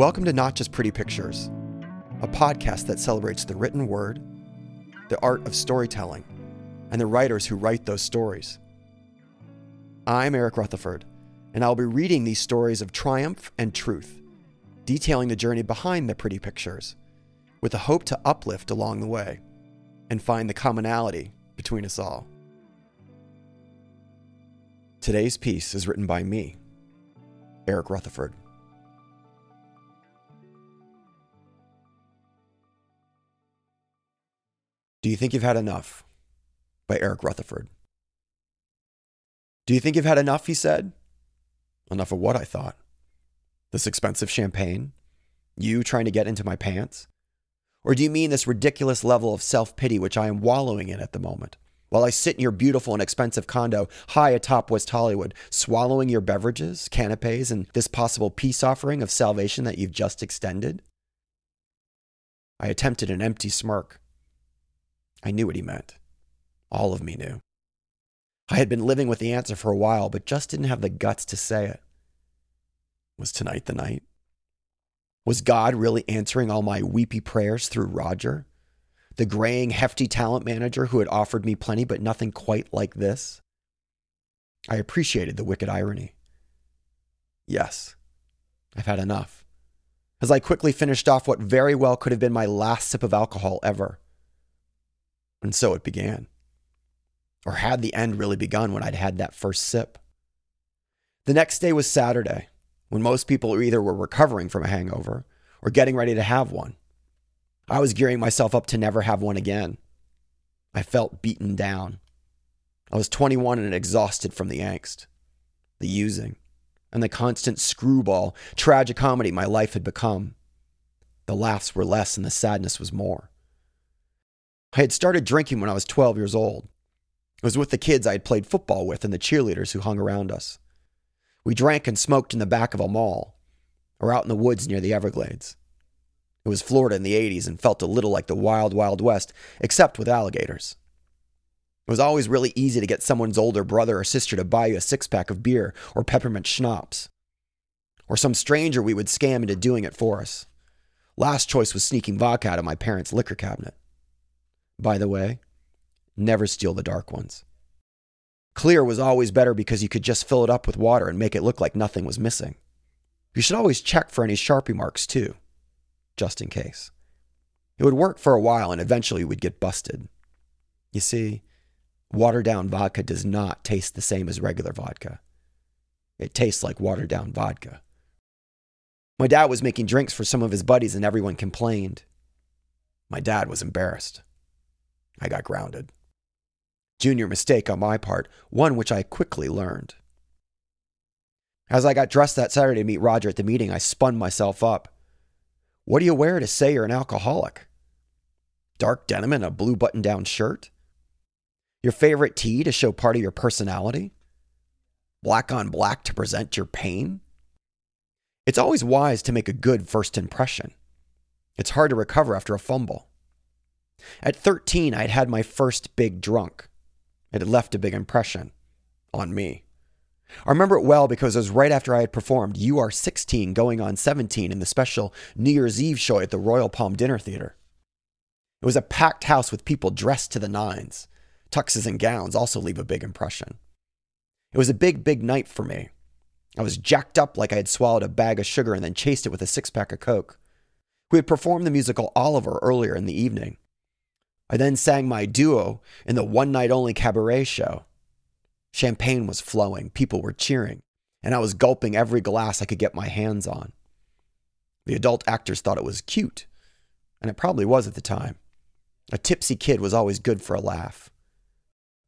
Welcome to Not Just Pretty Pictures, a podcast that celebrates the written word, the art of storytelling, and the writers who write those stories. I'm Eric Rutherford, and I'll be reading these stories of triumph and truth, detailing the journey behind the pretty pictures, with a hope to uplift along the way and find the commonality between us all. Today's piece is written by me, Eric Rutherford. Do you think you've had enough? By Eric Rutherford. Do you think you've had enough? He said. Enough of what? I thought. This expensive champagne? You trying to get into my pants? Or do you mean this ridiculous level of self pity which I am wallowing in at the moment? While I sit in your beautiful and expensive condo high atop West Hollywood, swallowing your beverages, canapes, and this possible peace offering of salvation that you've just extended? I attempted an empty smirk. I knew what he meant. All of me knew. I had been living with the answer for a while, but just didn't have the guts to say it. Was tonight the night? Was God really answering all my weepy prayers through Roger? The graying, hefty talent manager who had offered me plenty but nothing quite like this? I appreciated the wicked irony. Yes, I've had enough. As I quickly finished off what very well could have been my last sip of alcohol ever. And so it began. Or had the end really begun when I'd had that first sip? The next day was Saturday, when most people either were recovering from a hangover or getting ready to have one. I was gearing myself up to never have one again. I felt beaten down. I was 21 and exhausted from the angst, the using, and the constant screwball tragicomedy my life had become. The laughs were less and the sadness was more. I had started drinking when I was 12 years old. It was with the kids I had played football with and the cheerleaders who hung around us. We drank and smoked in the back of a mall or out in the woods near the Everglades. It was Florida in the 80s and felt a little like the wild, wild west, except with alligators. It was always really easy to get someone's older brother or sister to buy you a six pack of beer or peppermint schnapps. Or some stranger we would scam into doing it for us. Last choice was sneaking vodka out of my parents' liquor cabinet. By the way, never steal the dark ones. Clear was always better because you could just fill it up with water and make it look like nothing was missing. You should always check for any Sharpie marks too, just in case. It would work for a while and eventually we'd get busted. You see, watered down vodka does not taste the same as regular vodka. It tastes like watered down vodka. My dad was making drinks for some of his buddies and everyone complained. My dad was embarrassed. I got grounded. Junior mistake on my part, one which I quickly learned. As I got dressed that Saturday to meet Roger at the meeting, I spun myself up. What do you wear to say you're an alcoholic? Dark denim and a blue button down shirt? Your favorite tee to show part of your personality? Black on black to present your pain? It's always wise to make a good first impression. It's hard to recover after a fumble. At 13, I'd had my first big drunk. It had left a big impression on me. I remember it well because it was right after I had performed You Are 16 going on 17 in the special New Year's Eve show at the Royal Palm Dinner Theater. It was a packed house with people dressed to the nines. Tuxes and gowns also leave a big impression. It was a big, big night for me. I was jacked up like I had swallowed a bag of sugar and then chased it with a six pack of Coke. We had performed the musical Oliver earlier in the evening. I then sang my duo in the one night only cabaret show. Champagne was flowing, people were cheering, and I was gulping every glass I could get my hands on. The adult actors thought it was cute, and it probably was at the time. A tipsy kid was always good for a laugh.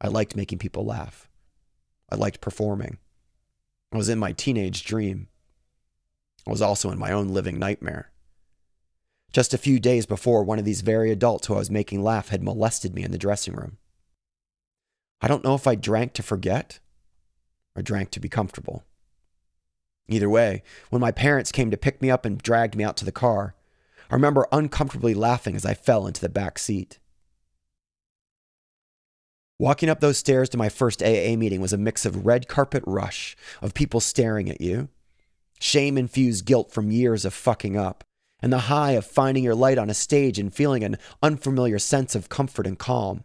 I liked making people laugh. I liked performing. I was in my teenage dream. I was also in my own living nightmare. Just a few days before, one of these very adults who I was making laugh had molested me in the dressing room. I don't know if I drank to forget or drank to be comfortable. Either way, when my parents came to pick me up and dragged me out to the car, I remember uncomfortably laughing as I fell into the back seat. Walking up those stairs to my first AA meeting was a mix of red carpet rush of people staring at you shame infused guilt from years of fucking up, and the high of finding your light on a stage and feeling an unfamiliar sense of comfort and calm.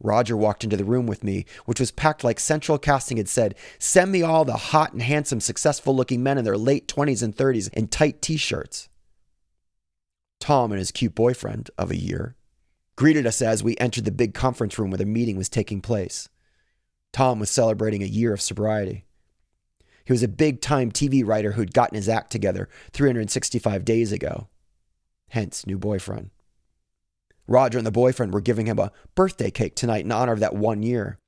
Roger walked into the room with me, which was packed like Central Casting had said send me all the hot and handsome, successful looking men in their late 20s and 30s in tight t shirts. Tom and his cute boyfriend of a year greeted us as we entered the big conference room where the meeting was taking place. Tom was celebrating a year of sobriety. He was a big time TV writer who'd gotten his act together 365 days ago, hence, new boyfriend. Roger and the boyfriend were giving him a birthday cake tonight in honor of that one year.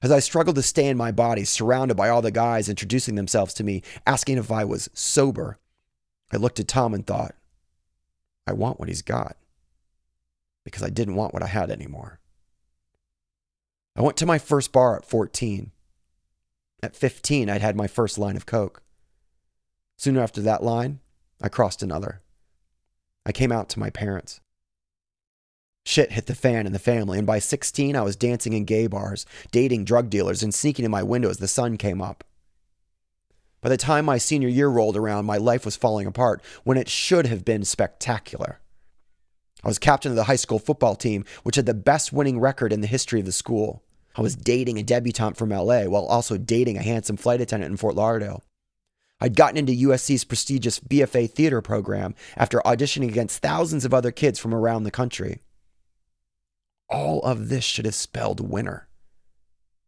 As I struggled to stay in my body, surrounded by all the guys introducing themselves to me, asking if I was sober, I looked at Tom and thought, I want what he's got. Because I didn't want what I had anymore. I went to my first bar at 14. At 15, I'd had my first line of Coke. Soon after that line, I crossed another. I came out to my parents. Shit hit the fan in the family, and by 16, I was dancing in gay bars, dating drug dealers, and sneaking in my window as the sun came up. By the time my senior year rolled around, my life was falling apart when it should have been spectacular. I was captain of the high school football team, which had the best winning record in the history of the school. I was dating a debutante from LA while also dating a handsome flight attendant in Fort Lauderdale. I'd gotten into USC's prestigious BFA theater program after auditioning against thousands of other kids from around the country. All of this should have spelled winner.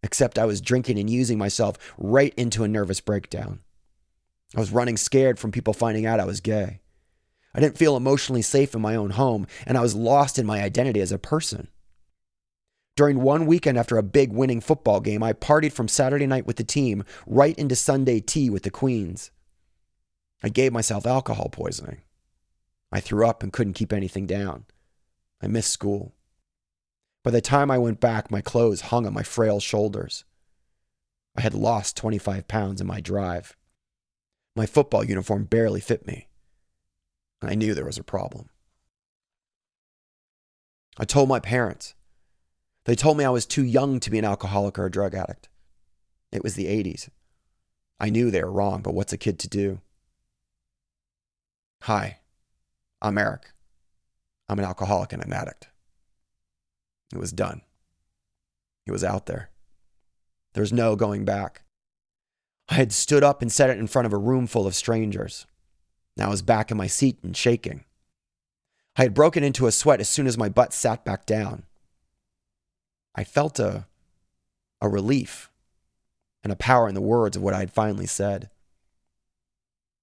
Except I was drinking and using myself right into a nervous breakdown. I was running scared from people finding out I was gay. I didn't feel emotionally safe in my own home, and I was lost in my identity as a person. During one weekend after a big winning football game, I partied from Saturday night with the team right into Sunday tea with the Queens. I gave myself alcohol poisoning. I threw up and couldn't keep anything down. I missed school. By the time I went back, my clothes hung on my frail shoulders. I had lost 25 pounds in my drive. My football uniform barely fit me. I knew there was a problem. I told my parents. They told me I was too young to be an alcoholic or a drug addict. It was the 80s. I knew they were wrong, but what's a kid to do? Hi, I'm Eric. I'm an alcoholic and an addict. It was done. It was out there. There's no going back. I had stood up and said it in front of a room full of strangers. Now I was back in my seat and shaking. I had broken into a sweat as soon as my butt sat back down. I felt a, a relief and a power in the words of what I had finally said.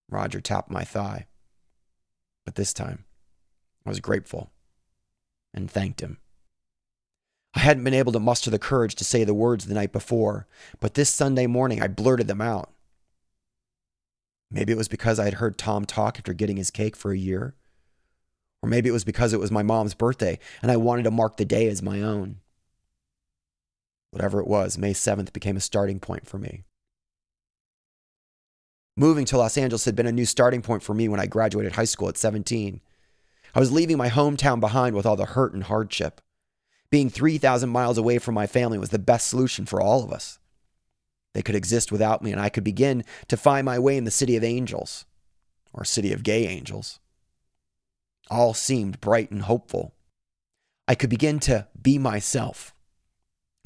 Roger tapped my thigh. But this time, I was grateful and thanked him. I hadn't been able to muster the courage to say the words the night before, but this Sunday morning I blurted them out. Maybe it was because I had heard Tom talk after getting his cake for a year. Or maybe it was because it was my mom's birthday and I wanted to mark the day as my own. Whatever it was, May 7th became a starting point for me. Moving to Los Angeles had been a new starting point for me when I graduated high school at 17. I was leaving my hometown behind with all the hurt and hardship. Being 3,000 miles away from my family was the best solution for all of us. They could exist without me, and I could begin to find my way in the city of angels, or city of gay angels. All seemed bright and hopeful. I could begin to be myself,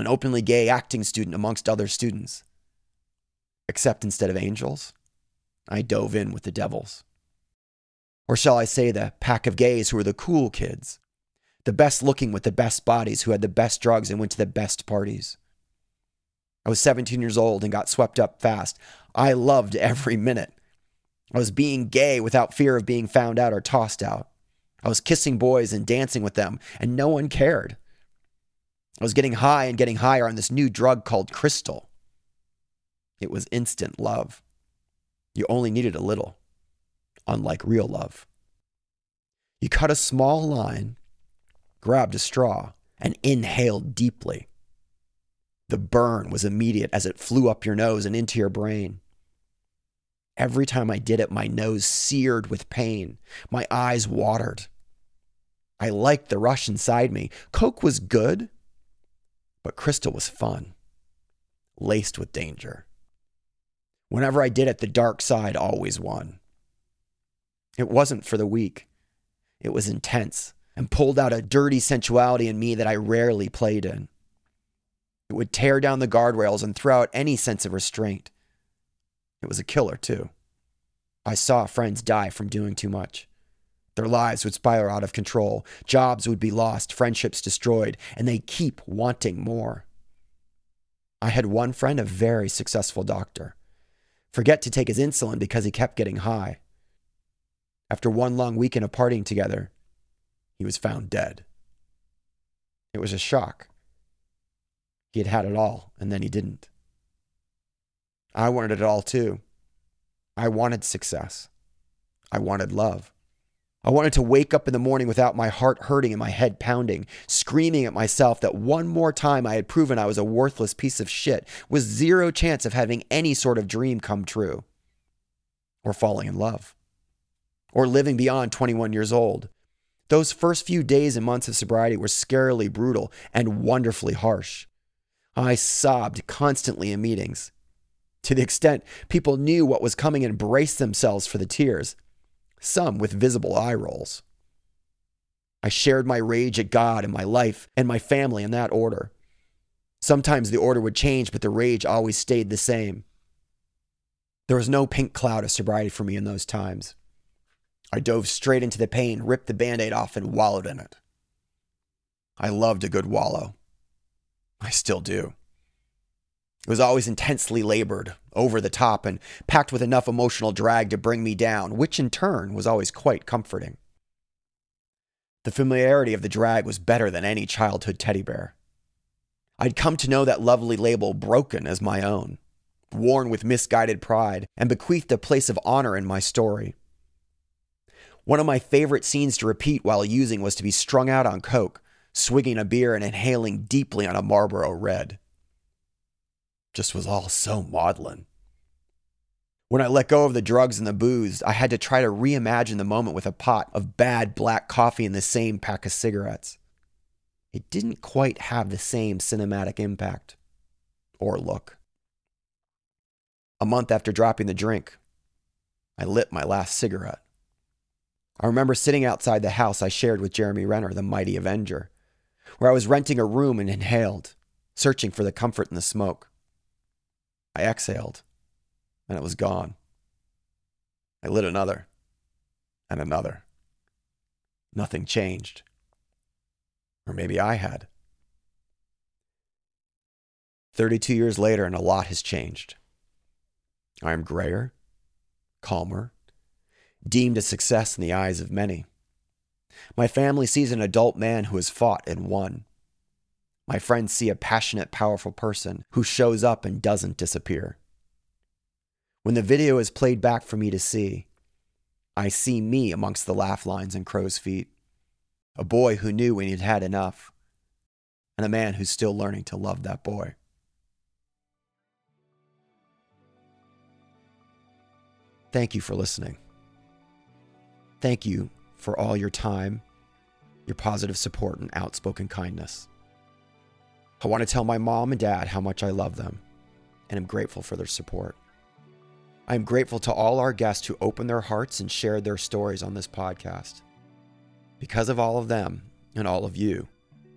an openly gay acting student amongst other students. Except instead of angels, I dove in with the devils. Or shall I say the pack of gays who were the cool kids, the best looking with the best bodies who had the best drugs and went to the best parties. I was 17 years old and got swept up fast. I loved every minute. I was being gay without fear of being found out or tossed out. I was kissing boys and dancing with them, and no one cared. I was getting high and getting higher on this new drug called crystal. It was instant love. You only needed a little, unlike real love. You cut a small line grabbed a straw, and inhaled deeply. The burn was immediate as it flew up your nose and into your brain. Every time I did it, my nose seared with pain. My eyes watered. I liked the rush inside me. Coke was good, but crystal was fun, laced with danger. Whenever I did it, the dark side always won. It wasn't for the weak, it was intense and pulled out a dirty sensuality in me that I rarely played in. It would tear down the guardrails and throw out any sense of restraint. It was a killer, too. I saw friends die from doing too much. Their lives would spiral out of control, jobs would be lost, friendships destroyed, and they keep wanting more. I had one friend, a very successful doctor, forget to take his insulin because he kept getting high. After one long weekend of partying together, he was found dead. It was a shock. He had had it all, and then he didn't. I wanted it all too. I wanted success. I wanted love. I wanted to wake up in the morning without my heart hurting and my head pounding, screaming at myself that one more time I had proven I was a worthless piece of shit with zero chance of having any sort of dream come true, or falling in love, or living beyond 21 years old. Those first few days and months of sobriety were scarily brutal and wonderfully harsh. I sobbed constantly in meetings, to the extent people knew what was coming and braced themselves for the tears some with visible eye rolls. I shared my rage at God and my life and my family in that order. Sometimes the order would change, but the rage always stayed the same. There was no pink cloud of sobriety for me in those times. I dove straight into the pain, ripped the band aid off, and wallowed in it. I loved a good wallow. I still do. It was always intensely labored, over the top, and packed with enough emotional drag to bring me down, which in turn was always quite comforting. The familiarity of the drag was better than any childhood teddy bear. I'd come to know that lovely label broken as my own, worn with misguided pride, and bequeathed a place of honor in my story. One of my favorite scenes to repeat while using was to be strung out on coke, swigging a beer and inhaling deeply on a Marlboro Red just was all so maudlin. When I let go of the drugs and the booze, I had to try to reimagine the moment with a pot of bad black coffee and the same pack of cigarettes. It didn't quite have the same cinematic impact or look. A month after dropping the drink, I lit my last cigarette. I remember sitting outside the house I shared with Jeremy Renner, the mighty Avenger, where I was renting a room and inhaled, searching for the comfort in the smoke. I exhaled, and it was gone. I lit another, and another. Nothing changed. Or maybe I had. 32 years later, and a lot has changed. I am grayer, calmer, deemed a success in the eyes of many. My family sees an adult man who has fought and won. My friends see a passionate, powerful person who shows up and doesn't disappear. When the video is played back for me to see, I see me amongst the laugh lines and crow's feet, a boy who knew when he'd had enough, and a man who's still learning to love that boy. Thank you for listening. Thank you for all your time, your positive support, and outspoken kindness. I want to tell my mom and dad how much I love them and am grateful for their support. I am grateful to all our guests who opened their hearts and shared their stories on this podcast. Because of all of them and all of you,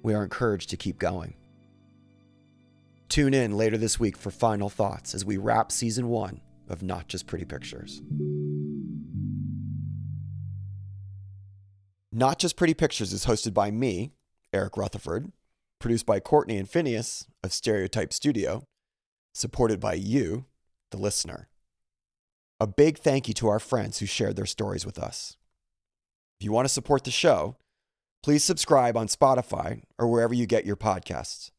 we are encouraged to keep going. Tune in later this week for final thoughts as we wrap season one of Not Just Pretty Pictures. Not Just Pretty Pictures is hosted by me, Eric Rutherford, produced by Courtney and Phineas of Stereotype Studio, supported by you, the listener. A big thank you to our friends who shared their stories with us. If you want to support the show, please subscribe on Spotify or wherever you get your podcasts.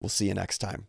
We'll see you next time.